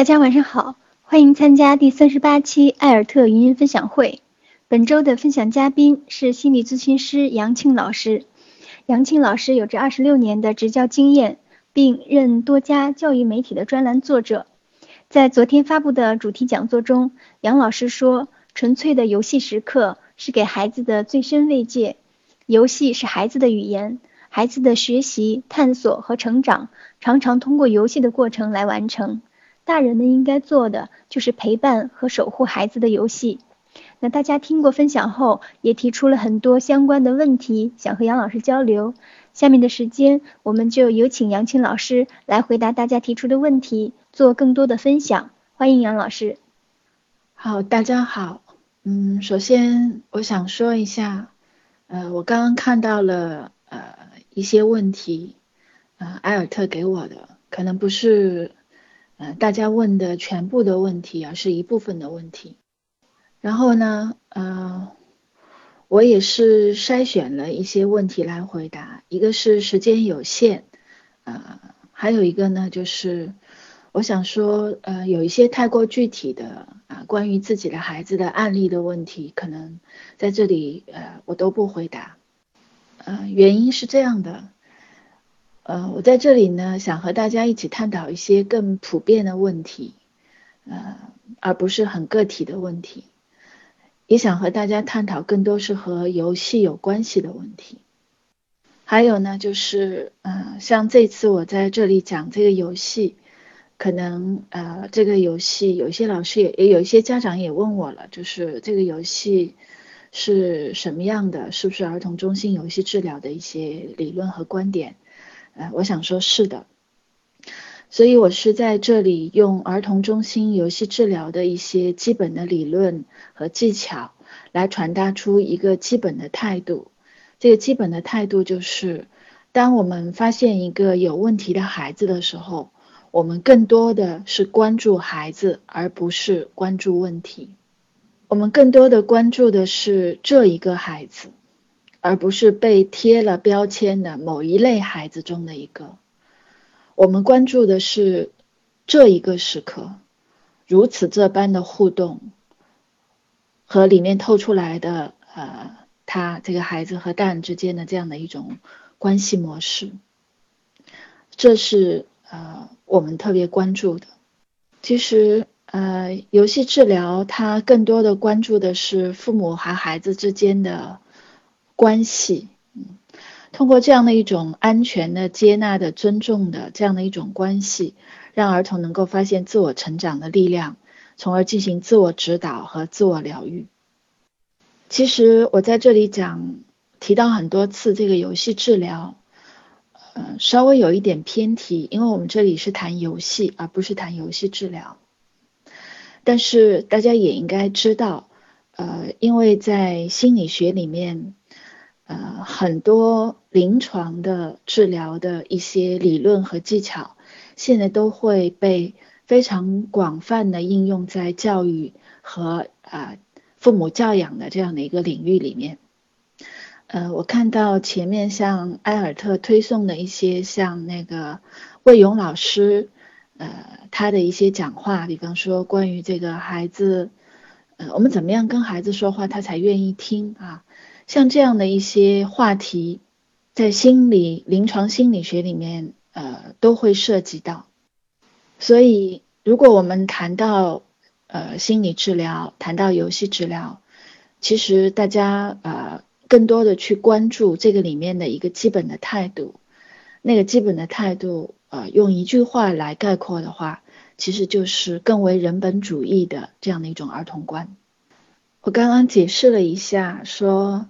大家晚上好，欢迎参加第三十八期艾尔特语音分享会。本周的分享嘉宾是心理咨询师杨庆老师。杨庆老师有着二十六年的执教经验，并任多家教育媒体的专栏作者。在昨天发布的主题讲座中，杨老师说：“纯粹的游戏时刻是给孩子的最深慰藉，游戏是孩子的语言，孩子的学习、探索和成长常常通过游戏的过程来完成。”大人们应该做的就是陪伴和守护孩子的游戏。那大家听过分享后，也提出了很多相关的问题，想和杨老师交流。下面的时间，我们就有请杨青老师来回答大家提出的问题，做更多的分享。欢迎杨老师。好，大家好。嗯，首先我想说一下，呃，我刚刚看到了呃一些问题，呃，埃尔特给我的，可能不是。呃，大家问的全部的问题啊，是一部分的问题。然后呢，呃，我也是筛选了一些问题来回答。一个是时间有限，呃，还有一个呢，就是我想说，呃，有一些太过具体的啊，关于自己的孩子的案例的问题，可能在这里呃，我都不回答。呃，原因是这样的。呃，我在这里呢，想和大家一起探讨一些更普遍的问题，呃，而不是很个体的问题，也想和大家探讨更多是和游戏有关系的问题。还有呢，就是，呃，像这次我在这里讲这个游戏，可能，呃，这个游戏有些老师也也有一些家长也问我了，就是这个游戏是什么样的，是不是儿童中心游戏治疗的一些理论和观点？我想说是的，所以我是在这里用儿童中心游戏治疗的一些基本的理论和技巧，来传达出一个基本的态度。这个基本的态度就是，当我们发现一个有问题的孩子的时候，我们更多的是关注孩子，而不是关注问题。我们更多的关注的是这一个孩子。而不是被贴了标签的某一类孩子中的一个，我们关注的是这一个时刻，如此这般的互动和里面透出来的呃，他这个孩子和大人之间的这样的一种关系模式，这是呃我们特别关注的。其实呃，游戏治疗它更多的关注的是父母和孩子之间的。关系，嗯，通过这样的一种安全的、接纳的、尊重的这样的一种关系，让儿童能够发现自我成长的力量，从而进行自我指导和自我疗愈。其实我在这里讲提到很多次这个游戏治疗，呃，稍微有一点偏题，因为我们这里是谈游戏，而不是谈游戏治疗。但是大家也应该知道，呃，因为在心理学里面。呃，很多临床的治疗的一些理论和技巧，现在都会被非常广泛的应用在教育和啊父母教养的这样的一个领域里面。呃，我看到前面像埃尔特推送的一些像那个魏勇老师，呃，他的一些讲话，比方说关于这个孩子，呃，我们怎么样跟孩子说话，他才愿意听啊？像这样的一些话题，在心理临床心理学里面，呃，都会涉及到。所以，如果我们谈到呃心理治疗，谈到游戏治疗，其实大家呃更多的去关注这个里面的一个基本的态度。那个基本的态度，呃，用一句话来概括的话，其实就是更为人本主义的这样的一种儿童观。我刚刚解释了一下，说。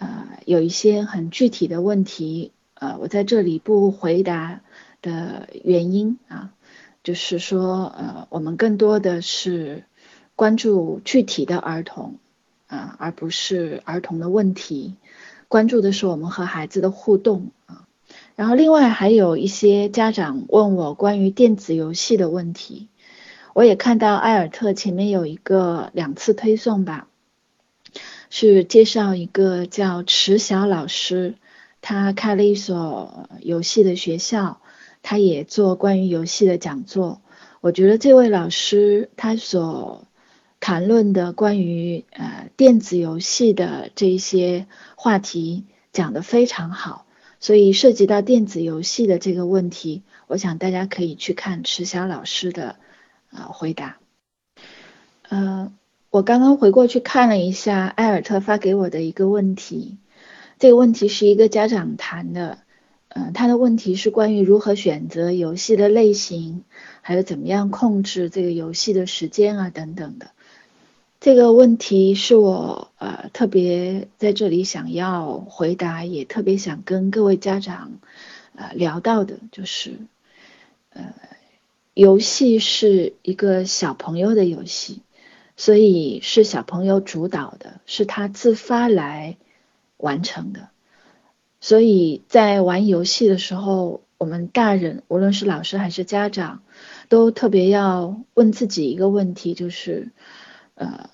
呃，有一些很具体的问题，呃，我在这里不回答的原因啊，就是说，呃，我们更多的是关注具体的儿童啊，而不是儿童的问题，关注的是我们和孩子的互动啊。然后，另外还有一些家长问我关于电子游戏的问题，我也看到艾尔特前面有一个两次推送吧。是介绍一个叫池晓老师，他开了一所游戏的学校，他也做关于游戏的讲座。我觉得这位老师他所谈论的关于呃电子游戏的这一些话题讲得非常好，所以涉及到电子游戏的这个问题，我想大家可以去看池晓老师的呃回答。呃，我刚刚回过去看了一下艾尔特发给我的一个问题，这个问题是一个家长谈的。嗯，他的问题是关于如何选择游戏的类型，还有怎么样控制这个游戏的时间啊等等的。这个问题是我呃特别在这里想要回答，也特别想跟各位家长呃聊到的，就是呃游戏是一个小朋友的游戏，所以是小朋友主导的，是他自发来完成的。所以在玩游戏的时候，我们大人，无论是老师还是家长，都特别要问自己一个问题，就是，呃，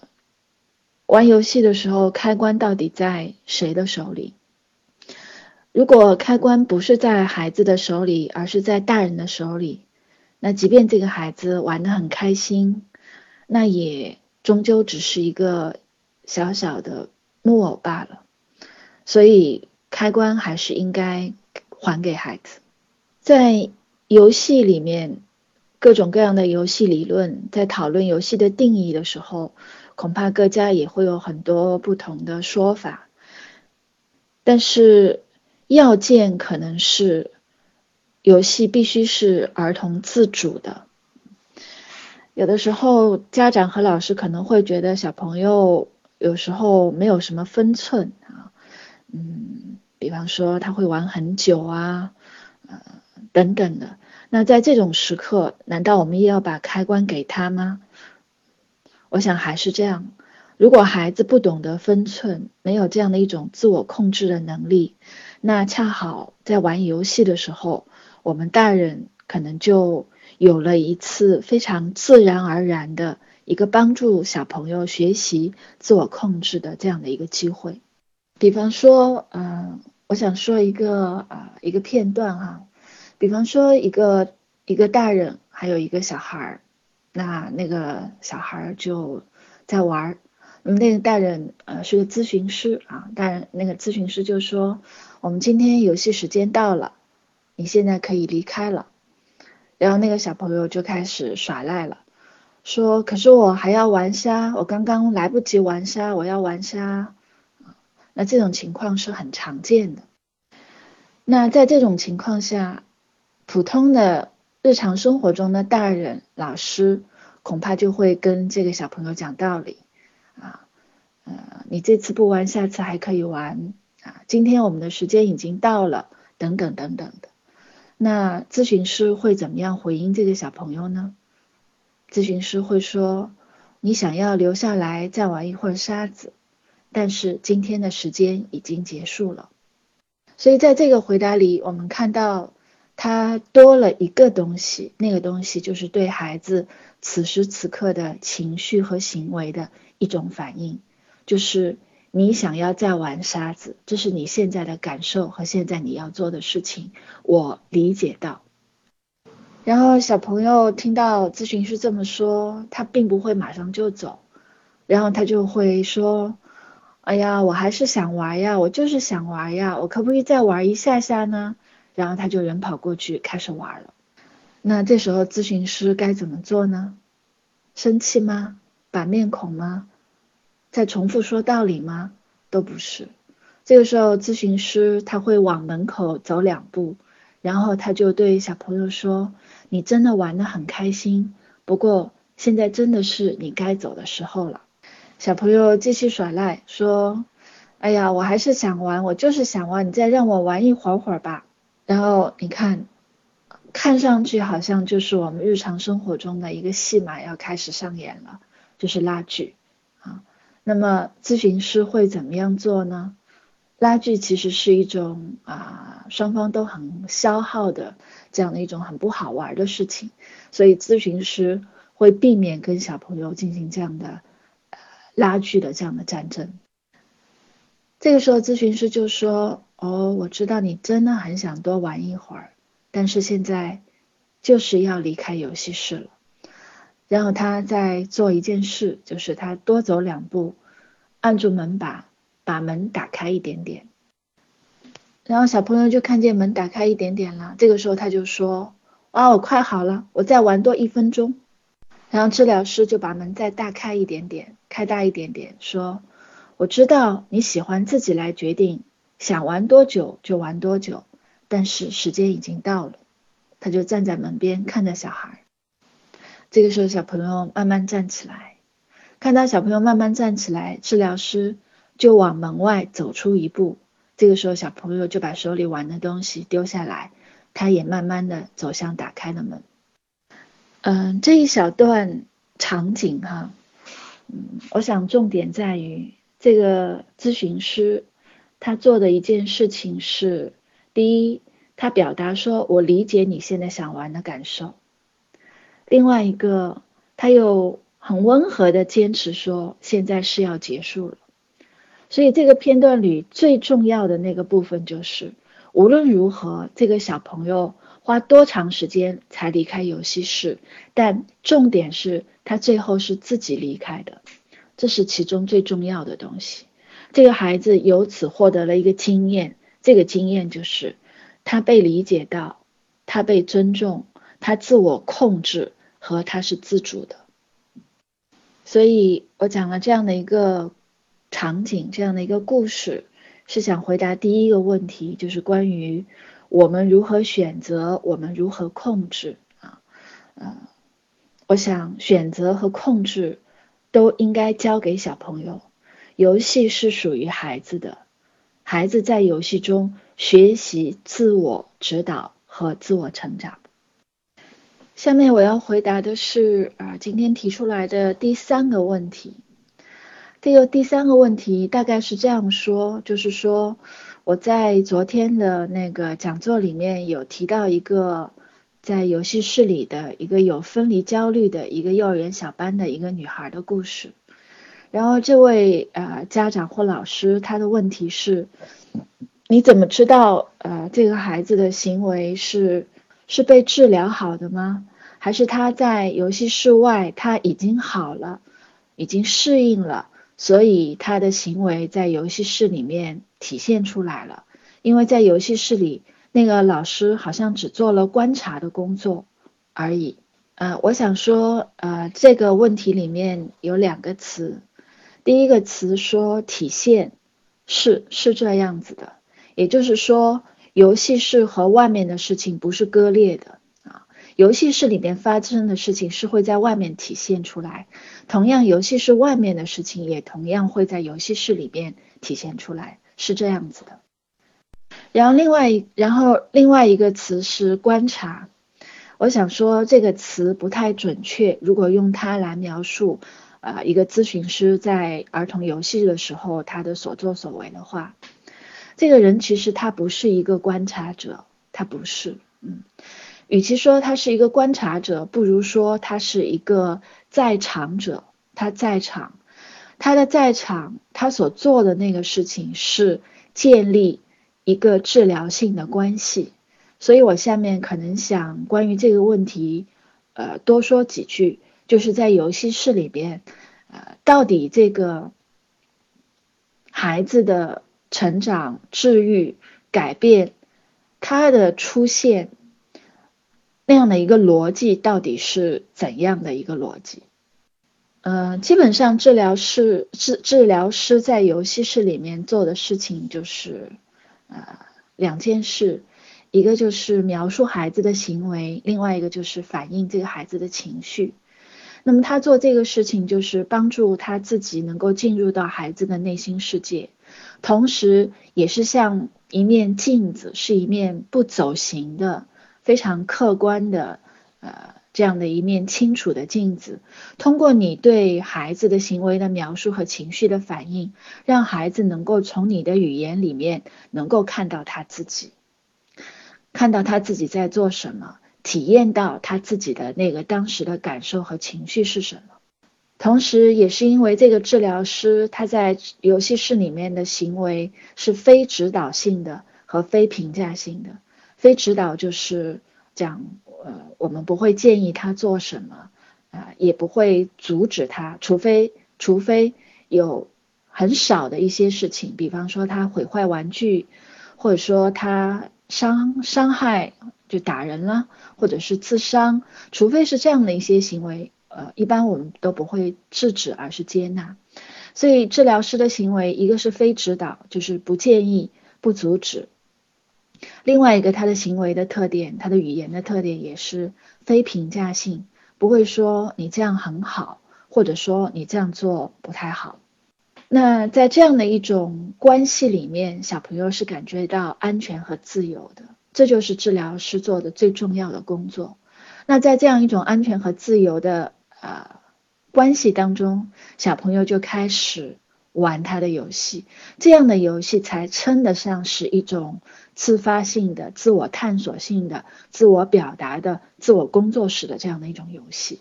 玩游戏的时候，开关到底在谁的手里？如果开关不是在孩子的手里，而是在大人的手里，那即便这个孩子玩的很开心，那也终究只是一个小小的木偶罢了。所以。开关还是应该还给孩子。在游戏里面，各种各样的游戏理论，在讨论游戏的定义的时候，恐怕各家也会有很多不同的说法。但是要件可能是，游戏必须是儿童自主的。有的时候，家长和老师可能会觉得小朋友有时候没有什么分寸啊，嗯。比方说他会玩很久啊，呃等等的。那在这种时刻，难道我们也要把开关给他吗？我想还是这样。如果孩子不懂得分寸，没有这样的一种自我控制的能力，那恰好在玩游戏的时候，我们大人可能就有了一次非常自然而然的一个帮助小朋友学习自我控制的这样的一个机会。比方说，嗯，我想说一个啊一个片段哈，比方说一个一个大人还有一个小孩儿，那那个小孩儿就在玩儿，那个大人呃是个咨询师啊，大人那个咨询师就说，我们今天游戏时间到了，你现在可以离开了，然后那个小朋友就开始耍赖了，说可是我还要玩沙，我刚刚来不及玩沙，我要玩沙。那这种情况是很常见的。那在这种情况下，普通的日常生活中的大人、老师恐怕就会跟这个小朋友讲道理啊，呃，你这次不玩，下次还可以玩啊。今天我们的时间已经到了，等等等等的。那咨询师会怎么样回应这个小朋友呢？咨询师会说：“你想要留下来再玩一会儿沙子。”但是今天的时间已经结束了，所以在这个回答里，我们看到他多了一个东西，那个东西就是对孩子此时此刻的情绪和行为的一种反应，就是你想要再玩沙子，这是你现在的感受和现在你要做的事情，我理解到。然后小朋友听到咨询师这么说，他并不会马上就走，然后他就会说。哎呀，我还是想玩呀，我就是想玩呀，我可不可以再玩一下下呢？然后他就人跑过去开始玩了。那这时候咨询师该怎么做呢？生气吗？板面孔吗？再重复说道理吗？都不是。这个时候咨询师他会往门口走两步，然后他就对小朋友说：“你真的玩的很开心，不过现在真的是你该走的时候了。”小朋友继续耍赖，说：“哎呀，我还是想玩，我就是想玩，你再让我玩一会儿会儿吧。”然后你看，看上去好像就是我们日常生活中的一个戏码要开始上演了，就是拉锯。那么咨询师会怎么样做呢？拉锯其实是一种啊，双方都很消耗的这样的一种很不好玩的事情，所以咨询师会避免跟小朋友进行这样的。拉锯的这样的战争，这个时候咨询师就说：“哦，我知道你真的很想多玩一会儿，但是现在就是要离开游戏室了。然后他在做一件事，就是他多走两步，按住门把，把门打开一点点。然后小朋友就看见门打开一点点了，这个时候他就说：“哇，我快好了，我再玩多一分钟。”然后治疗师就把门再大开一点点，开大一点点，说：“我知道你喜欢自己来决定，想玩多久就玩多久，但是时间已经到了。”他就站在门边看着小孩。这个时候，小朋友慢慢站起来，看到小朋友慢慢站起来，治疗师就往门外走出一步。这个时候，小朋友就把手里玩的东西丢下来，他也慢慢的走向打开的门。嗯，这一小段场景哈，嗯，我想重点在于这个咨询师他做的一件事情是：第一，他表达说我理解你现在想玩的感受；另外一个，他又很温和的坚持说现在是要结束了。所以这个片段里最重要的那个部分就是，无论如何，这个小朋友。花多长时间才离开游戏室？但重点是他最后是自己离开的，这是其中最重要的东西。这个孩子由此获得了一个经验，这个经验就是他被理解到，他被尊重，他自我控制和他是自主的。所以我讲了这样的一个场景，这样的一个故事，是想回答第一个问题，就是关于。我们如何选择？我们如何控制？啊，嗯，我想选择和控制都应该交给小朋友。游戏是属于孩子的，孩子在游戏中学习自我指导和自我成长。下面我要回答的是啊，今天提出来的第三个问题。这个第三个问题大概是这样说，就是说。我在昨天的那个讲座里面有提到一个在游戏室里的一个有分离焦虑的一个幼儿园小班的一个女孩的故事。然后这位呃家长或老师他的问题是：你怎么知道呃这个孩子的行为是是被治疗好的吗？还是他在游戏室外他已经好了，已经适应了？所以他的行为在游戏室里面体现出来了，因为在游戏室里，那个老师好像只做了观察的工作而已。呃，我想说，呃，这个问题里面有两个词，第一个词说体现是是这样子的，也就是说，游戏室和外面的事情不是割裂的啊。游戏室里面发生的事情是会在外面体现出来，同样，游戏室外面的事情也同样会在游戏室里面体现出来，是这样子的。然后另外一，然后另外一个词是观察，我想说这个词不太准确，如果用它来描述，啊，一个咨询师在儿童游戏的时候他的所作所为的话，这个人其实他不是一个观察者，他不是，嗯。与其说他是一个观察者，不如说他是一个在场者。他在场，他的在场，他所做的那个事情是建立一个治疗性的关系。所以我下面可能想关于这个问题，呃，多说几句，就是在游戏室里边，呃，到底这个孩子的成长、治愈、改变，他的出现。那样的一个逻辑到底是怎样的一个逻辑？呃，基本上治疗师治治疗师在游戏室里面做的事情就是呃两件事，一个就是描述孩子的行为，另外一个就是反映这个孩子的情绪。那么他做这个事情就是帮助他自己能够进入到孩子的内心世界，同时也是像一面镜子，是一面不走形的。非常客观的，呃，这样的一面清楚的镜子，通过你对孩子的行为的描述和情绪的反应，让孩子能够从你的语言里面能够看到他自己，看到他自己在做什么，体验到他自己的那个当时的感受和情绪是什么。同时，也是因为这个治疗师他在游戏室里面的行为是非指导性的和非评价性的。非指导就是讲，呃，我们不会建议他做什么，啊，也不会阻止他，除非除非有很少的一些事情，比方说他毁坏玩具，或者说他伤伤害就打人了，或者是自伤，除非是这样的一些行为，呃，一般我们都不会制止，而是接纳。所以治疗师的行为，一个是非指导，就是不建议、不阻止；另外一个，他的行为的特点，他的语言的特点也是非评价性，不会说你这样很好，或者说你这样做不太好。那在这样的一种关系里面，小朋友是感觉到安全和自由的，这就是治疗师做的最重要的工作。那在这样一种安全和自由的啊。关系当中，小朋友就开始玩他的游戏，这样的游戏才称得上是一种自发性的、自我探索性的、自我表达的、自我工作室的这样的一种游戏。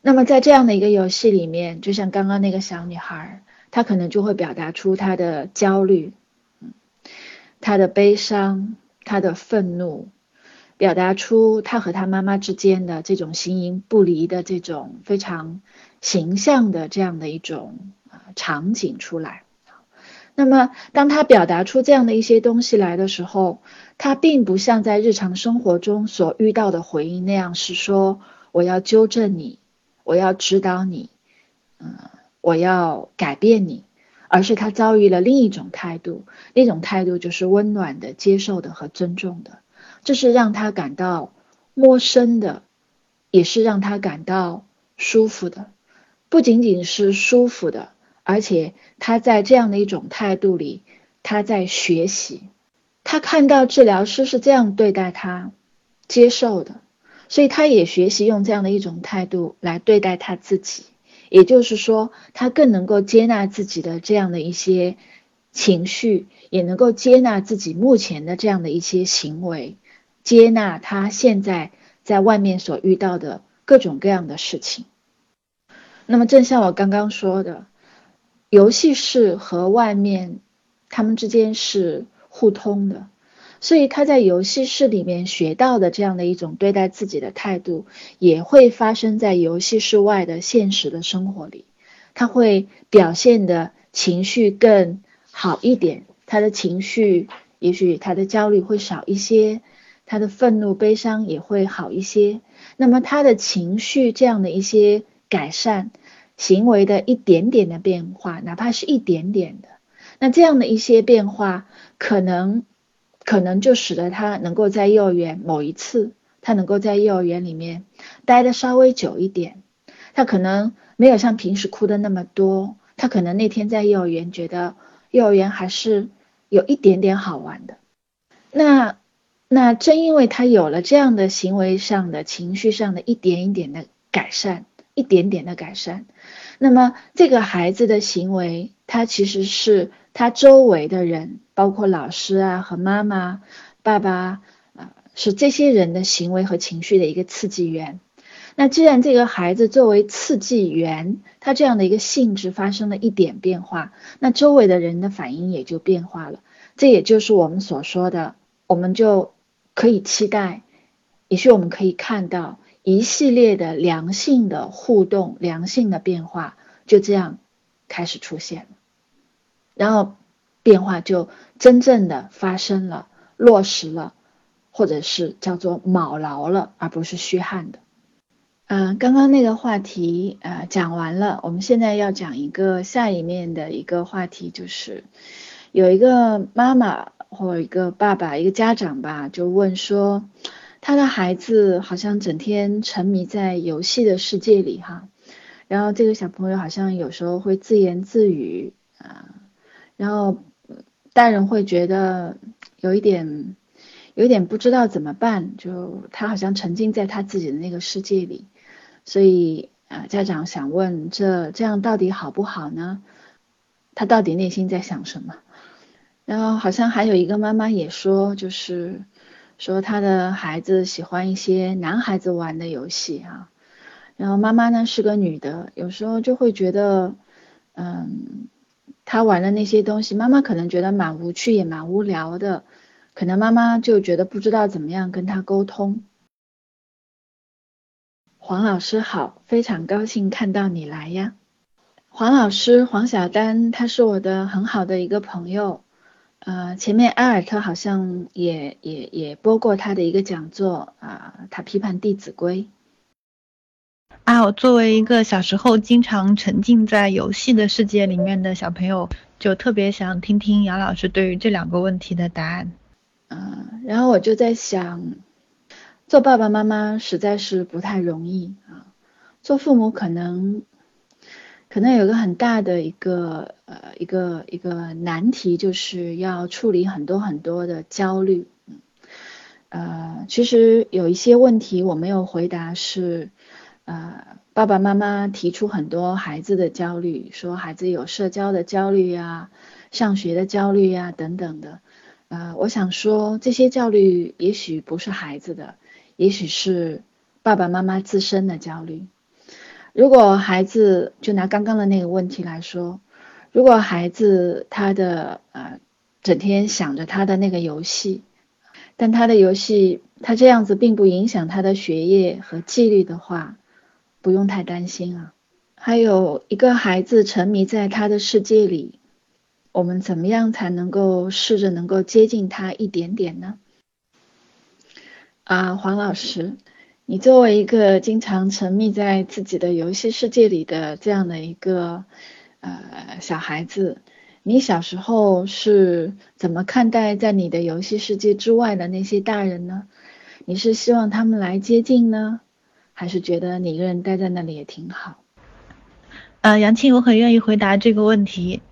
那么在这样的一个游戏里面，就像刚刚那个小女孩，她可能就会表达出她的焦虑，她的悲伤，她的愤怒。表达出他和他妈妈之间的这种形影不离的这种非常形象的这样的一种啊场景出来。那么，当他表达出这样的一些东西来的时候，他并不像在日常生活中所遇到的回应那样是说我要纠正你，我要指导你，嗯，我要改变你，而是他遭遇了另一种态度，那种态度就是温暖的、接受的和尊重的。这是让他感到陌生的，也是让他感到舒服的。不仅仅是舒服的，而且他在这样的一种态度里，他在学习。他看到治疗师是这样对待他，接受的，所以他也学习用这样的一种态度来对待他自己。也就是说，他更能够接纳自己的这样的一些情绪，也能够接纳自己目前的这样的一些行为。接纳他现在在外面所遇到的各种各样的事情。那么，正像我刚刚说的，游戏室和外面他们之间是互通的，所以他在游戏室里面学到的这样的一种对待自己的态度，也会发生在游戏室外的现实的生活里。他会表现的情绪更好一点，他的情绪也许他的焦虑会少一些。他的愤怒、悲伤也会好一些。那么他的情绪这样的一些改善，行为的一点点的变化，哪怕是一点点的，那这样的一些变化，可能可能就使得他能够在幼儿园某一次，他能够在幼儿园里面待的稍微久一点。他可能没有像平时哭的那么多，他可能那天在幼儿园觉得幼儿园还是有一点点好玩的。那。那正因为他有了这样的行为上的情绪上的一点一点的改善，一点点的改善，那么这个孩子的行为，他其实是他周围的人，包括老师啊和妈妈、爸爸啊，是这些人的行为和情绪的一个刺激源。那既然这个孩子作为刺激源，他这样的一个性质发生了一点变化，那周围的人的反应也就变化了。这也就是我们所说的，我们就。可以期待，也许我们可以看到一系列的良性的互动、良性的变化，就这样开始出现，然后变化就真正的发生了、落实了，或者是叫做卯劳了，而不是虚汗的。嗯，刚刚那个话题啊讲完了，我们现在要讲一个下一面的一个话题，就是有一个妈妈。或一个爸爸，一个家长吧，就问说，他的孩子好像整天沉迷在游戏的世界里哈，然后这个小朋友好像有时候会自言自语啊，然后大人会觉得有一点，有一点不知道怎么办，就他好像沉浸在他自己的那个世界里，所以啊，家长想问，这这样到底好不好呢？他到底内心在想什么？然后好像还有一个妈妈也说，就是说她的孩子喜欢一些男孩子玩的游戏啊。然后妈妈呢是个女的，有时候就会觉得，嗯，他玩的那些东西，妈妈可能觉得蛮无趣也蛮无聊的，可能妈妈就觉得不知道怎么样跟他沟通。黄老师好，非常高兴看到你来呀。黄老师，黄晓丹，他是我的很好的一个朋友。呃，前面埃尔特好像也也也播过他的一个讲座啊，他批判《弟子规》。啊，我作为一个小时候经常沉浸在游戏的世界里面的小朋友，就特别想听听杨老师对于这两个问题的答案。嗯，然后我就在想，做爸爸妈妈实在是不太容易啊，做父母可能。可能有个很大的一个呃一个一个难题，就是要处理很多很多的焦虑。呃，其实有一些问题我没有回答，是呃爸爸妈妈提出很多孩子的焦虑，说孩子有社交的焦虑呀、上学的焦虑呀等等的。呃，我想说这些焦虑也许不是孩子的，也许是爸爸妈妈自身的焦虑。如果孩子就拿刚刚的那个问题来说，如果孩子他的呃整天想着他的那个游戏，但他的游戏他这样子并不影响他的学业和纪律的话，不用太担心啊。还有一个孩子沉迷在他的世界里，我们怎么样才能够试着能够接近他一点点呢？啊，黄老师。你作为一个经常沉迷在自己的游戏世界里的这样的一个呃小孩子，你小时候是怎么看待在你的游戏世界之外的那些大人呢？你是希望他们来接近呢，还是觉得你一个人待在那里也挺好？呃，杨庆，我很愿意回答这个问题。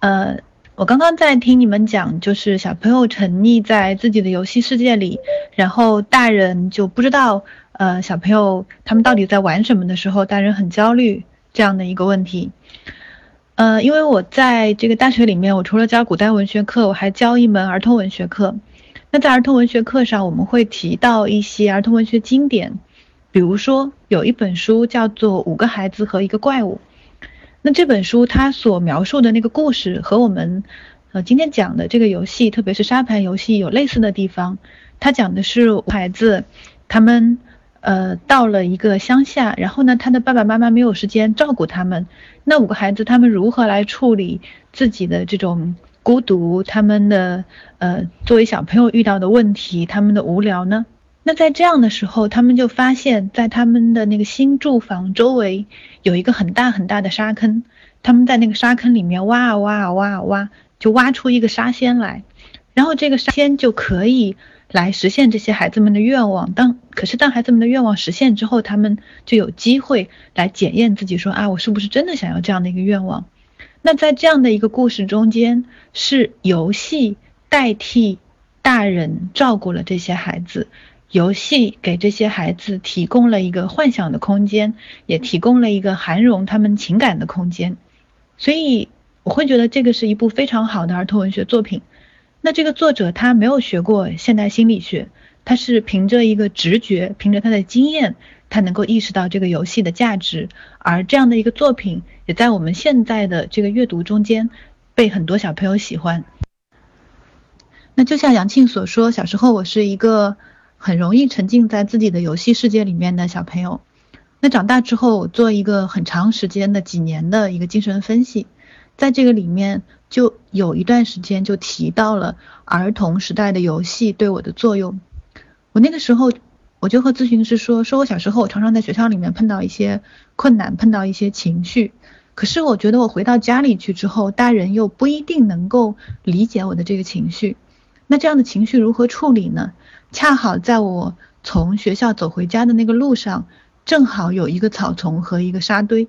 呃。我刚刚在听你们讲，就是小朋友沉溺在自己的游戏世界里，然后大人就不知道，呃，小朋友他们到底在玩什么的时候，大人很焦虑这样的一个问题。呃，因为我在这个大学里面，我除了教古代文学课，我还教一门儿童文学课。那在儿童文学课上，我们会提到一些儿童文学经典，比如说有一本书叫做《五个孩子和一个怪物》。那这本书它所描述的那个故事和我们，呃，今天讲的这个游戏，特别是沙盘游戏有类似的地方。它讲的是孩子，他们，呃，到了一个乡下，然后呢，他的爸爸妈妈没有时间照顾他们。那五个孩子他们如何来处理自己的这种孤独，他们的，呃，作为小朋友遇到的问题，他们的无聊呢？那在这样的时候，他们就发现，在他们的那个新住房周围有一个很大很大的沙坑，他们在那个沙坑里面挖啊挖啊挖啊挖，就挖出一个沙仙来，然后这个沙仙就可以来实现这些孩子们的愿望。当可是当孩子们的愿望实现之后，他们就有机会来检验自己，说啊，我是不是真的想要这样的一个愿望？那在这样的一个故事中间，是游戏代替大人照顾了这些孩子。游戏给这些孩子提供了一个幻想的空间，也提供了一个涵容他们情感的空间，所以我会觉得这个是一部非常好的儿童文学作品。那这个作者他没有学过现代心理学，他是凭着一个直觉，凭着他的经验，他能够意识到这个游戏的价值，而这样的一个作品也在我们现在的这个阅读中间被很多小朋友喜欢。那就像杨庆所说，小时候我是一个。很容易沉浸在自己的游戏世界里面的小朋友，那长大之后做一个很长时间的几年的一个精神分析，在这个里面就有一段时间就提到了儿童时代的游戏对我的作用。我那个时候我就和咨询师说，说我小时候我常常在学校里面碰到一些困难，碰到一些情绪，可是我觉得我回到家里去之后，大人又不一定能够理解我的这个情绪，那这样的情绪如何处理呢？恰好在我从学校走回家的那个路上，正好有一个草丛和一个沙堆。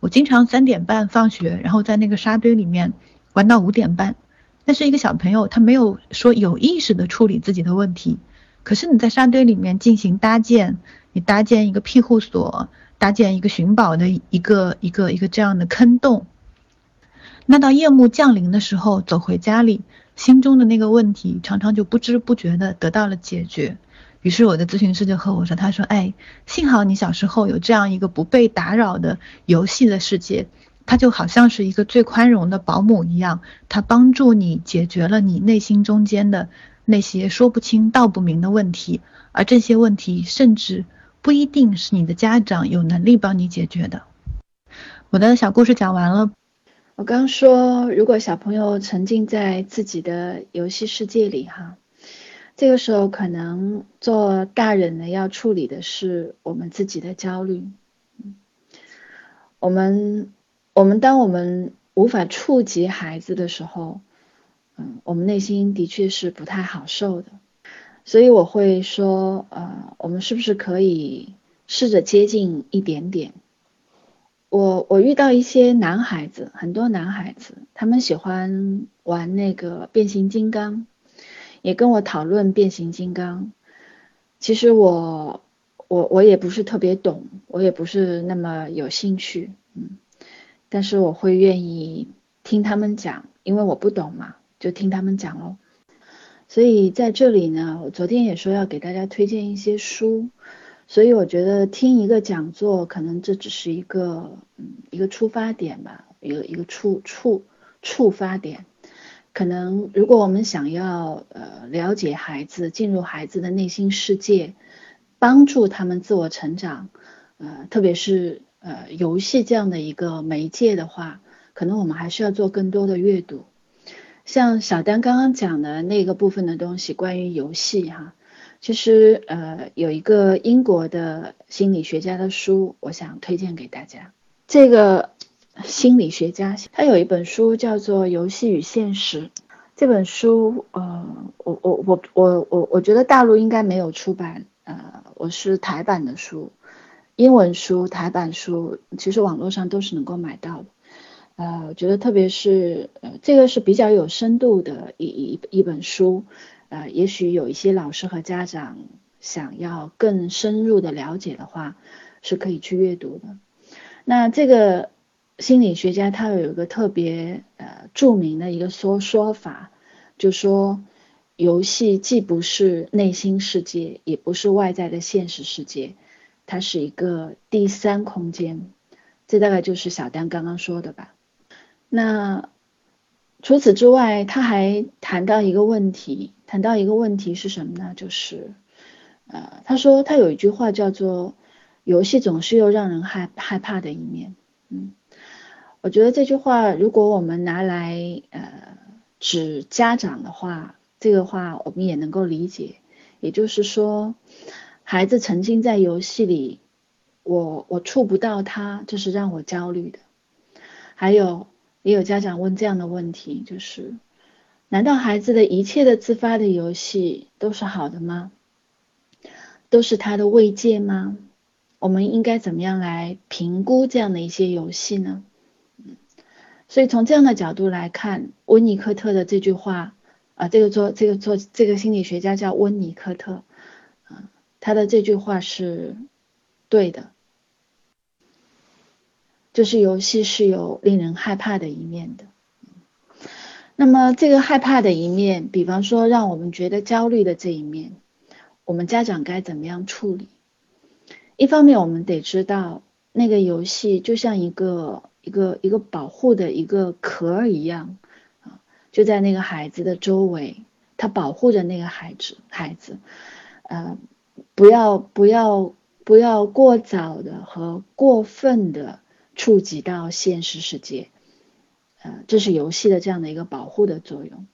我经常三点半放学，然后在那个沙堆里面玩到五点半。那是一个小朋友，他没有说有意识的处理自己的问题。可是你在沙堆里面进行搭建，你搭建一个庇护所，搭建一个寻宝的一个一个一个这样的坑洞。那到夜幕降临的时候，走回家里。心中的那个问题常常就不知不觉的得到了解决，于是我的咨询师就和我说：“他说，哎，幸好你小时候有这样一个不被打扰的游戏的世界，它就好像是一个最宽容的保姆一样，它帮助你解决了你内心中间的那些说不清道不明的问题，而这些问题甚至不一定是你的家长有能力帮你解决的。我的小故事讲完了。我刚说，如果小朋友沉浸在自己的游戏世界里，哈，这个时候可能做大人的要处理的是我们自己的焦虑。我们，我们当我们无法触及孩子的时候，嗯，我们内心的确是不太好受的。所以我会说，呃，我们是不是可以试着接近一点点？我我遇到一些男孩子，很多男孩子，他们喜欢玩那个变形金刚，也跟我讨论变形金刚。其实我我我也不是特别懂，我也不是那么有兴趣，嗯，但是我会愿意听他们讲，因为我不懂嘛，就听他们讲喽。所以在这里呢，我昨天也说要给大家推荐一些书，所以我觉得听一个讲座，可能这只是一个嗯一个出发点吧，一个一个触触触发点。可能如果我们想要呃了解孩子，进入孩子的内心世界，帮助他们自我成长，呃特别是呃游戏这样的一个媒介的话，可能我们还是要做更多的阅读。像小丹刚刚讲的那个部分的东西，关于游戏哈，其实呃有一个英国的心理学家的书，我想推荐给大家。这个心理学家他有一本书叫做《游戏与现实》，这本书呃我我我我我我觉得大陆应该没有出版，呃我是台版的书，英文书台版书其实网络上都是能够买到的。呃，我觉得特别是呃，这个是比较有深度的一一一本书，呃，也许有一些老师和家长想要更深入的了解的话，是可以去阅读的。那这个心理学家他有一个特别呃著名的一个说说法，就说游戏既不是内心世界，也不是外在的现实世界，它是一个第三空间。这大概就是小丹刚刚说的吧。那除此之外，他还谈到一个问题，谈到一个问题是什么呢？就是，呃，他说他有一句话叫做“游戏总是有让人害害怕的一面”。嗯，我觉得这句话如果我们拿来呃指家长的话，这个话我们也能够理解。也就是说，孩子沉浸在游戏里，我我触不到他，这是让我焦虑的。还有。也有家长问这样的问题，就是：难道孩子的一切的自发的游戏都是好的吗？都是他的慰藉吗？我们应该怎么样来评估这样的一些游戏呢？所以从这样的角度来看，温尼科特的这句话啊，这个做这个做这个心理学家叫温尼科特，啊，他的这句话是对的。就是游戏是有令人害怕的一面的，那么这个害怕的一面，比方说让我们觉得焦虑的这一面，我们家长该怎么样处理？一方面，我们得知道那个游戏就像一个一个一个保护的一个壳一样啊，就在那个孩子的周围，它保护着那个孩子孩子，呃，不要不要不要过早的和过分的。触及到现实世界，呃，这是游戏的这样的一个保护的作用。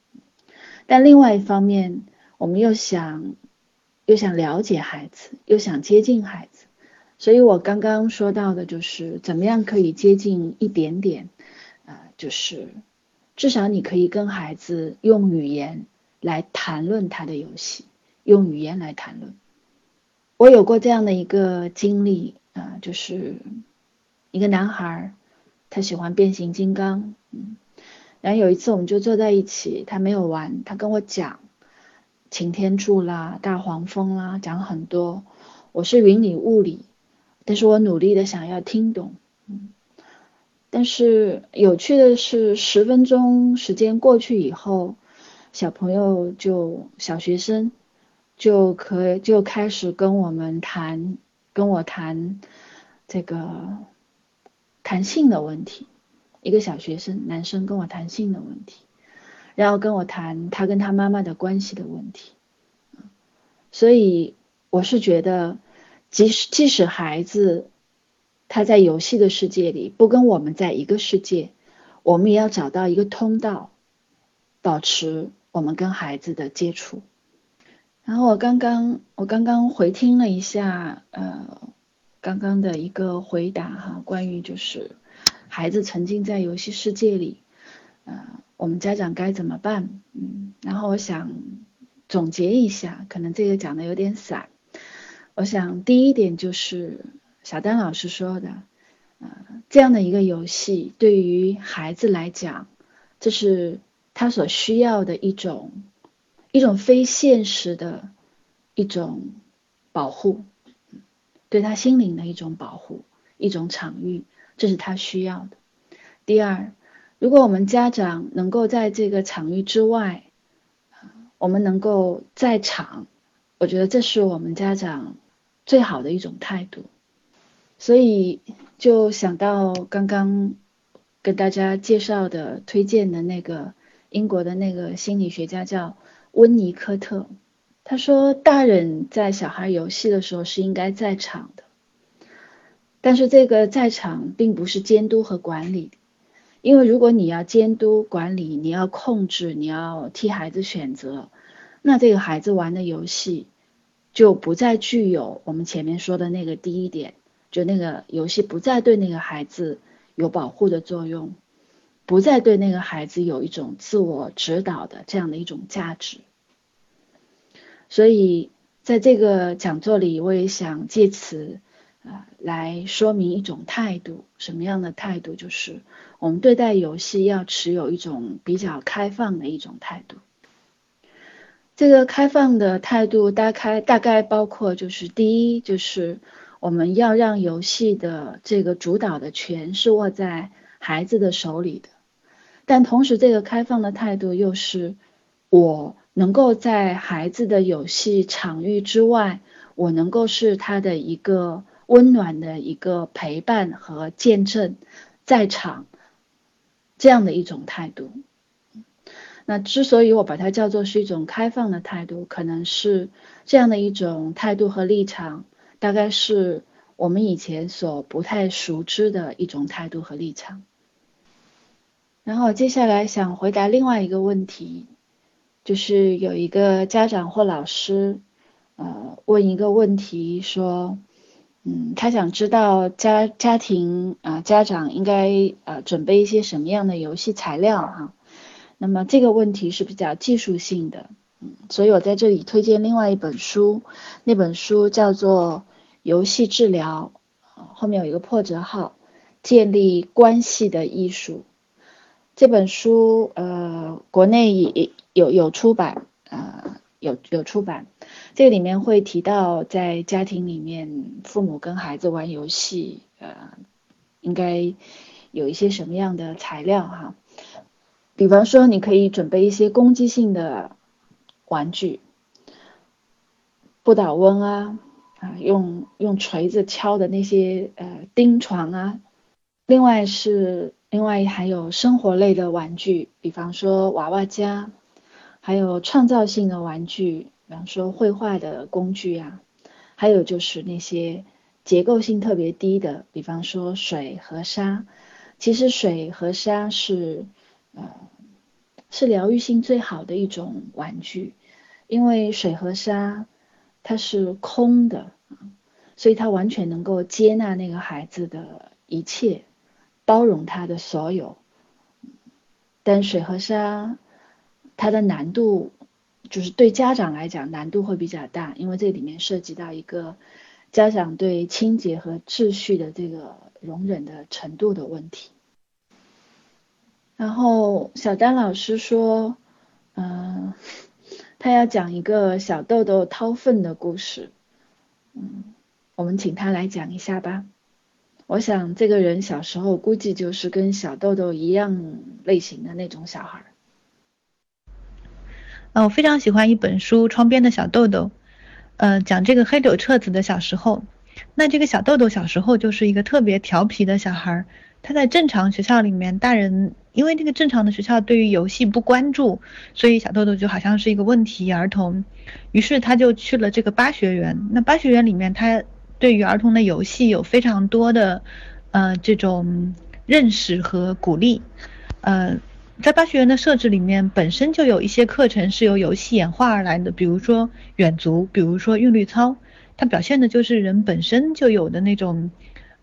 但另外一方面，我们又想又想了解孩子，又想接近孩子，所以我刚刚说到的就是怎么样可以接近一点点，呃，就是至少你可以跟孩子用语言来谈论他的游戏，用语言来谈论。我有过这样的一个经历，啊，就是。一个男孩，他喜欢变形金刚，嗯，然后有一次我们就坐在一起，他没有玩，他跟我讲擎天柱啦、大黄蜂啦，讲很多，我是云里雾里，但是我努力的想要听懂，嗯，但是有趣的是，十分钟时间过去以后，小朋友就小学生就可以就开始跟我们谈，跟我谈这个。谈性的问题，一个小学生男生跟我谈性的问题，然后跟我谈他跟他妈妈的关系的问题，所以我是觉得即使即使孩子他在游戏的世界里不跟我们在一个世界，我们也要找到一个通道，保持我们跟孩子的接触。然后我刚刚我刚刚回听了一下，呃，刚刚的一个回答哈，关于就是孩子沉浸在游戏世界里，呃，我们家长该怎么办？嗯，然后我想总结一下，可能这个讲的有点散。我想第一点就是小丹老师说的，呃，这样的一个游戏对于孩子来讲，这是他所需要的一种。一种非现实的一种保护，对他心灵的一种保护，一种场域，这是他需要的。第二，如果我们家长能够在这个场域之外，我们能够在场，我觉得这是我们家长最好的一种态度。所以就想到刚刚跟大家介绍的、推荐的那个英国的那个心理学家叫。温尼科特他说：“大人在小孩游戏的时候是应该在场的，但是这个在场并不是监督和管理，因为如果你要监督管理，你要控制，你要替孩子选择，那这个孩子玩的游戏就不再具有我们前面说的那个第一点，就那个游戏不再对那个孩子有保护的作用，不再对那个孩子有一种自我指导的这样的一种价值。”所以，在这个讲座里，我也想借此啊来说明一种态度，什么样的态度？就是我们对待游戏要持有一种比较开放的一种态度。这个开放的态度，大概大概包括就是第一，就是我们要让游戏的这个主导的权是握在孩子的手里的，但同时，这个开放的态度又是我。能够在孩子的游戏场域之外，我能够是他的一个温暖的一个陪伴和见证，在场这样的一种态度。那之所以我把它叫做是一种开放的态度，可能是这样的一种态度和立场，大概是我们以前所不太熟知的一种态度和立场。然后接下来想回答另外一个问题。就是有一个家长或老师，呃，问一个问题，说，嗯，他想知道家家庭啊，家长应该呃准备一些什么样的游戏材料哈？那么这个问题是比较技术性的，嗯，所以我在这里推荐另外一本书，那本书叫做《游戏治疗》，后面有一个破折号，建立关系的艺术。这本书呃，国内也。有有出版，呃，有有出版，这里面会提到在家庭里面，父母跟孩子玩游戏，呃，应该有一些什么样的材料哈？比方说，你可以准备一些攻击性的玩具，不倒翁啊，啊，用用锤子敲的那些呃钉床啊，另外是另外还有生活类的玩具，比方说娃娃家。还有创造性的玩具，比方说绘画的工具啊，还有就是那些结构性特别低的，比方说水和沙。其实水和沙是呃是疗愈性最好的一种玩具，因为水和沙它是空的，所以它完全能够接纳那个孩子的一切，包容他的所有。但水和沙。它的难度就是对家长来讲难度会比较大，因为这里面涉及到一个家长对清洁和秩序的这个容忍的程度的问题。然后小丹老师说，嗯，他要讲一个小豆豆掏粪的故事，嗯，我们请他来讲一下吧。我想这个人小时候估计就是跟小豆豆一样类型的那种小孩。嗯我非常喜欢一本书《窗边的小豆豆》，呃，讲这个黑柳彻子的小时候。那这个小豆豆小时候就是一个特别调皮的小孩，他在正常学校里面，大人因为那个正常的学校对于游戏不关注，所以小豆豆就好像是一个问题儿童。于是他就去了这个巴学园。那巴学园里面，他对于儿童的游戏有非常多的呃这种认识和鼓励。呃，在巴学园的设置里面，本身就有一些课程是由游戏演化而来的，比如说远足，比如说韵律操，它表现的就是人本身就有的那种，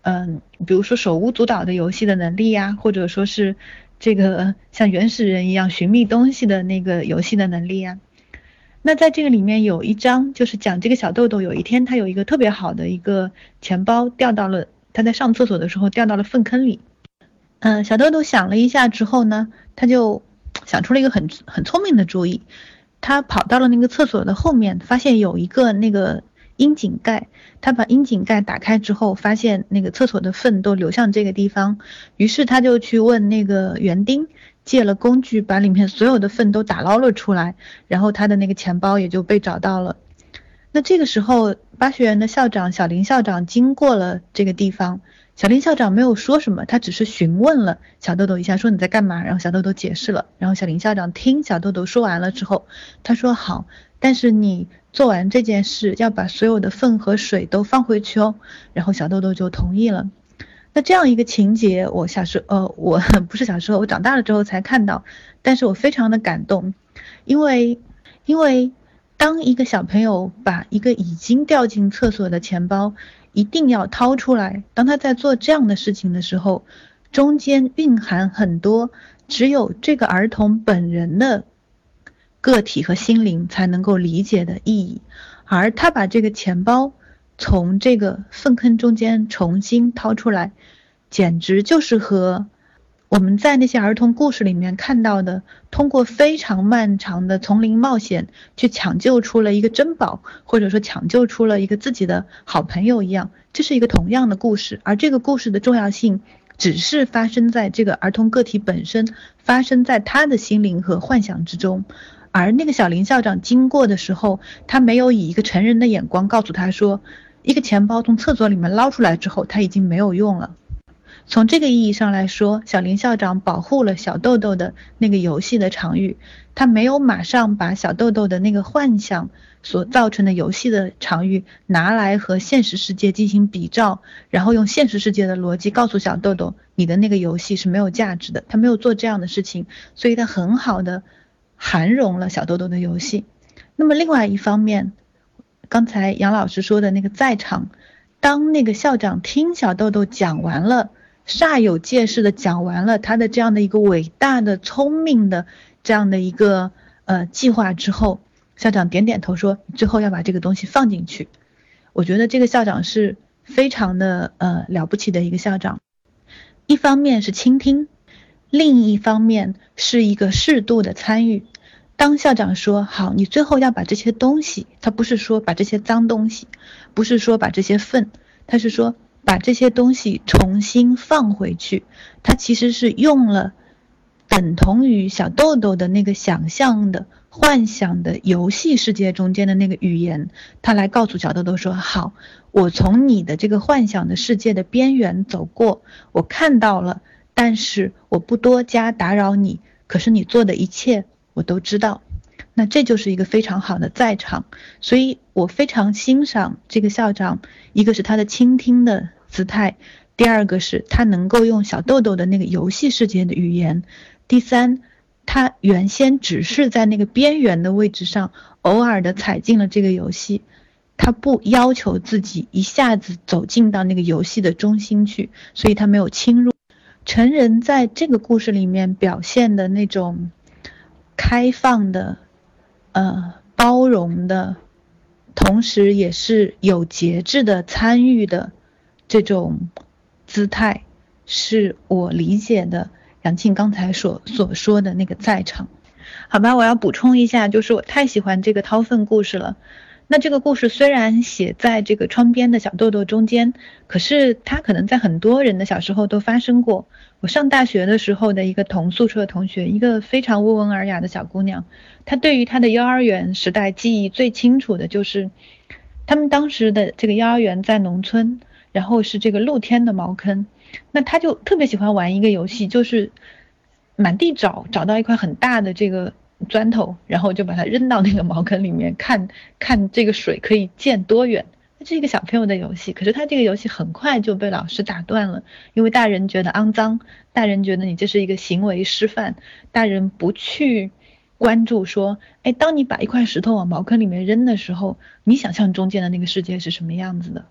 嗯，比如说手舞足蹈的游戏的能力呀，或者说是这个像原始人一样寻觅东西的那个游戏的能力呀。那在这个里面有一章就是讲这个小豆豆有一天他有一个特别好的一个钱包掉到了他在上厕所的时候掉到了粪坑里。嗯，小豆豆想了一下之后呢，他就想出了一个很很聪明的主意。他跑到了那个厕所的后面，发现有一个那个窨井盖。他把窨井盖打开之后，发现那个厕所的粪都流向这个地方。于是他就去问那个园丁借了工具，把里面所有的粪都打捞了出来。然后他的那个钱包也就被找到了。那这个时候，巴学园的校长小林校长经过了这个地方。小林校长没有说什么，他只是询问了小豆豆一下，说你在干嘛？然后小豆豆解释了，然后小林校长听小豆豆说完了之后，他说好，但是你做完这件事要把所有的粪和水都放回去哦。然后小豆豆就同意了。那这样一个情节，我小时呃，我不是小时候，我长大了之后才看到，但是我非常的感动，因为因为当一个小朋友把一个已经掉进厕所的钱包。一定要掏出来。当他在做这样的事情的时候，中间蕴含很多只有这个儿童本人的个体和心灵才能够理解的意义。而他把这个钱包从这个粪坑中间重新掏出来，简直就是和。我们在那些儿童故事里面看到的，通过非常漫长的丛林冒险去抢救出了一个珍宝，或者说抢救出了一个自己的好朋友一样，这是一个同样的故事。而这个故事的重要性，只是发生在这个儿童个体本身，发生在他的心灵和幻想之中。而那个小林校长经过的时候，他没有以一个成人的眼光告诉他说，一个钱包从厕所里面捞出来之后，他已经没有用了。从这个意义上来说，小林校长保护了小豆豆的那个游戏的场域，他没有马上把小豆豆的那个幻想所造成的游戏的场域拿来和现实世界进行比照，然后用现实世界的逻辑告诉小豆豆你的那个游戏是没有价值的。他没有做这样的事情，所以他很好的涵容了小豆豆的游戏。那么另外一方面，刚才杨老师说的那个在场，当那个校长听小豆豆讲完了。煞有介事的讲完了他的这样的一个伟大的、聪明的这样的一个呃计划之后，校长点点头说：“最后要把这个东西放进去。”我觉得这个校长是非常的呃了不起的一个校长。一方面是倾听，另一方面是一个适度的参与。当校长说：“好，你最后要把这些东西，他不是说把这些脏东西，不是说把这些粪，他是说。”把这些东西重新放回去，他其实是用了等同于小豆豆的那个想象的、幻想的游戏世界中间的那个语言，他来告诉小豆豆说：“好，我从你的这个幻想的世界的边缘走过，我看到了，但是我不多加打扰你。可是你做的一切，我都知道。那这就是一个非常好的在场，所以我非常欣赏这个校长，一个是他的倾听的。”姿态，第二个是他能够用小豆豆的那个游戏世界的语言，第三，他原先只是在那个边缘的位置上，偶尔的踩进了这个游戏，他不要求自己一下子走进到那个游戏的中心去，所以他没有侵入。成人在这个故事里面表现的那种开放的、呃包容的，同时也是有节制的参与的。这种姿态是我理解的杨庆刚才所所说的那个在场，好吧，我要补充一下，就是我太喜欢这个掏粪故事了。那这个故事虽然写在这个窗边的小豆豆中间，可是它可能在很多人的小时候都发生过。我上大学的时候的一个同宿舍同学，一个非常温文尔雅的小姑娘，她对于她的幼儿园时代记忆最清楚的就是，他们当时的这个幼儿园在农村。然后是这个露天的茅坑，那他就特别喜欢玩一个游戏，就是满地找，找到一块很大的这个砖头，然后就把它扔到那个茅坑里面，看 看这个水可以溅多远。这是一个小朋友的游戏，可是他这个游戏很快就被老师打断了，因为大人觉得肮脏，大人觉得你这是一个行为示范，大人不去关注说，哎，当你把一块石头往茅坑里面扔的时候，你想象中间的那个世界是什么样子的？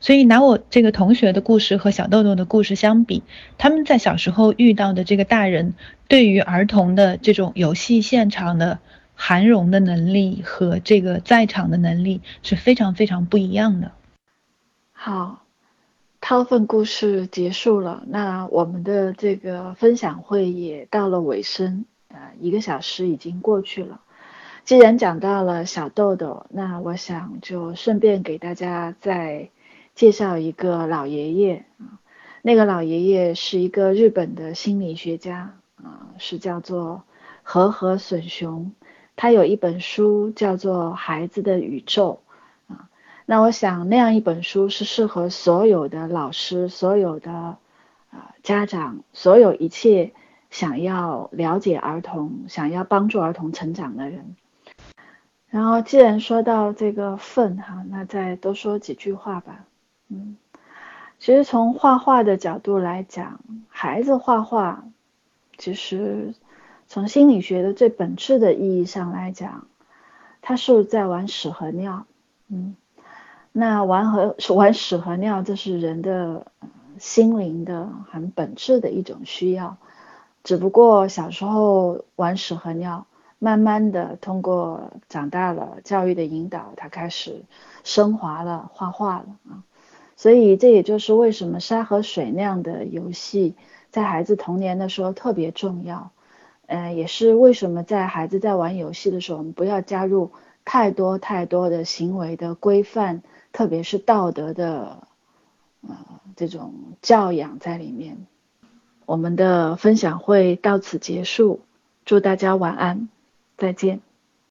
所以拿我这个同学的故事和小豆豆的故事相比，他们在小时候遇到的这个大人对于儿童的这种游戏现场的。涵容的能力和这个在场的能力是非常非常不一样的。好，掏粪故事结束了，那我们的这个分享会也到了尾声，啊，一个小时已经过去了。既然讲到了小豆豆，那我想就顺便给大家再介绍一个老爷爷啊，那个老爷爷是一个日本的心理学家啊，是叫做和和隼雄。他有一本书叫做《孩子的宇宙》啊，那我想那样一本书是适合所有的老师、所有的啊家长、所有一切想要了解儿童、想要帮助儿童成长的人。然后，既然说到这个粪哈，那再多说几句话吧。嗯，其实从画画的角度来讲，孩子画画其实。从心理学的最本质的意义上来讲，他是在玩屎和尿，嗯，那玩和玩屎和尿，这是人的心灵的很本质的一种需要，只不过小时候玩屎和尿，慢慢的通过长大了教育的引导，他开始升华了画画了啊，所以这也就是为什么沙和水那样的游戏在孩子童年的时候特别重要。嗯，也是为什么在孩子在玩游戏的时候，我们不要加入太多太多的行为的规范，特别是道德的，呃，这种教养在里面。我们的分享会到此结束，祝大家晚安，再见。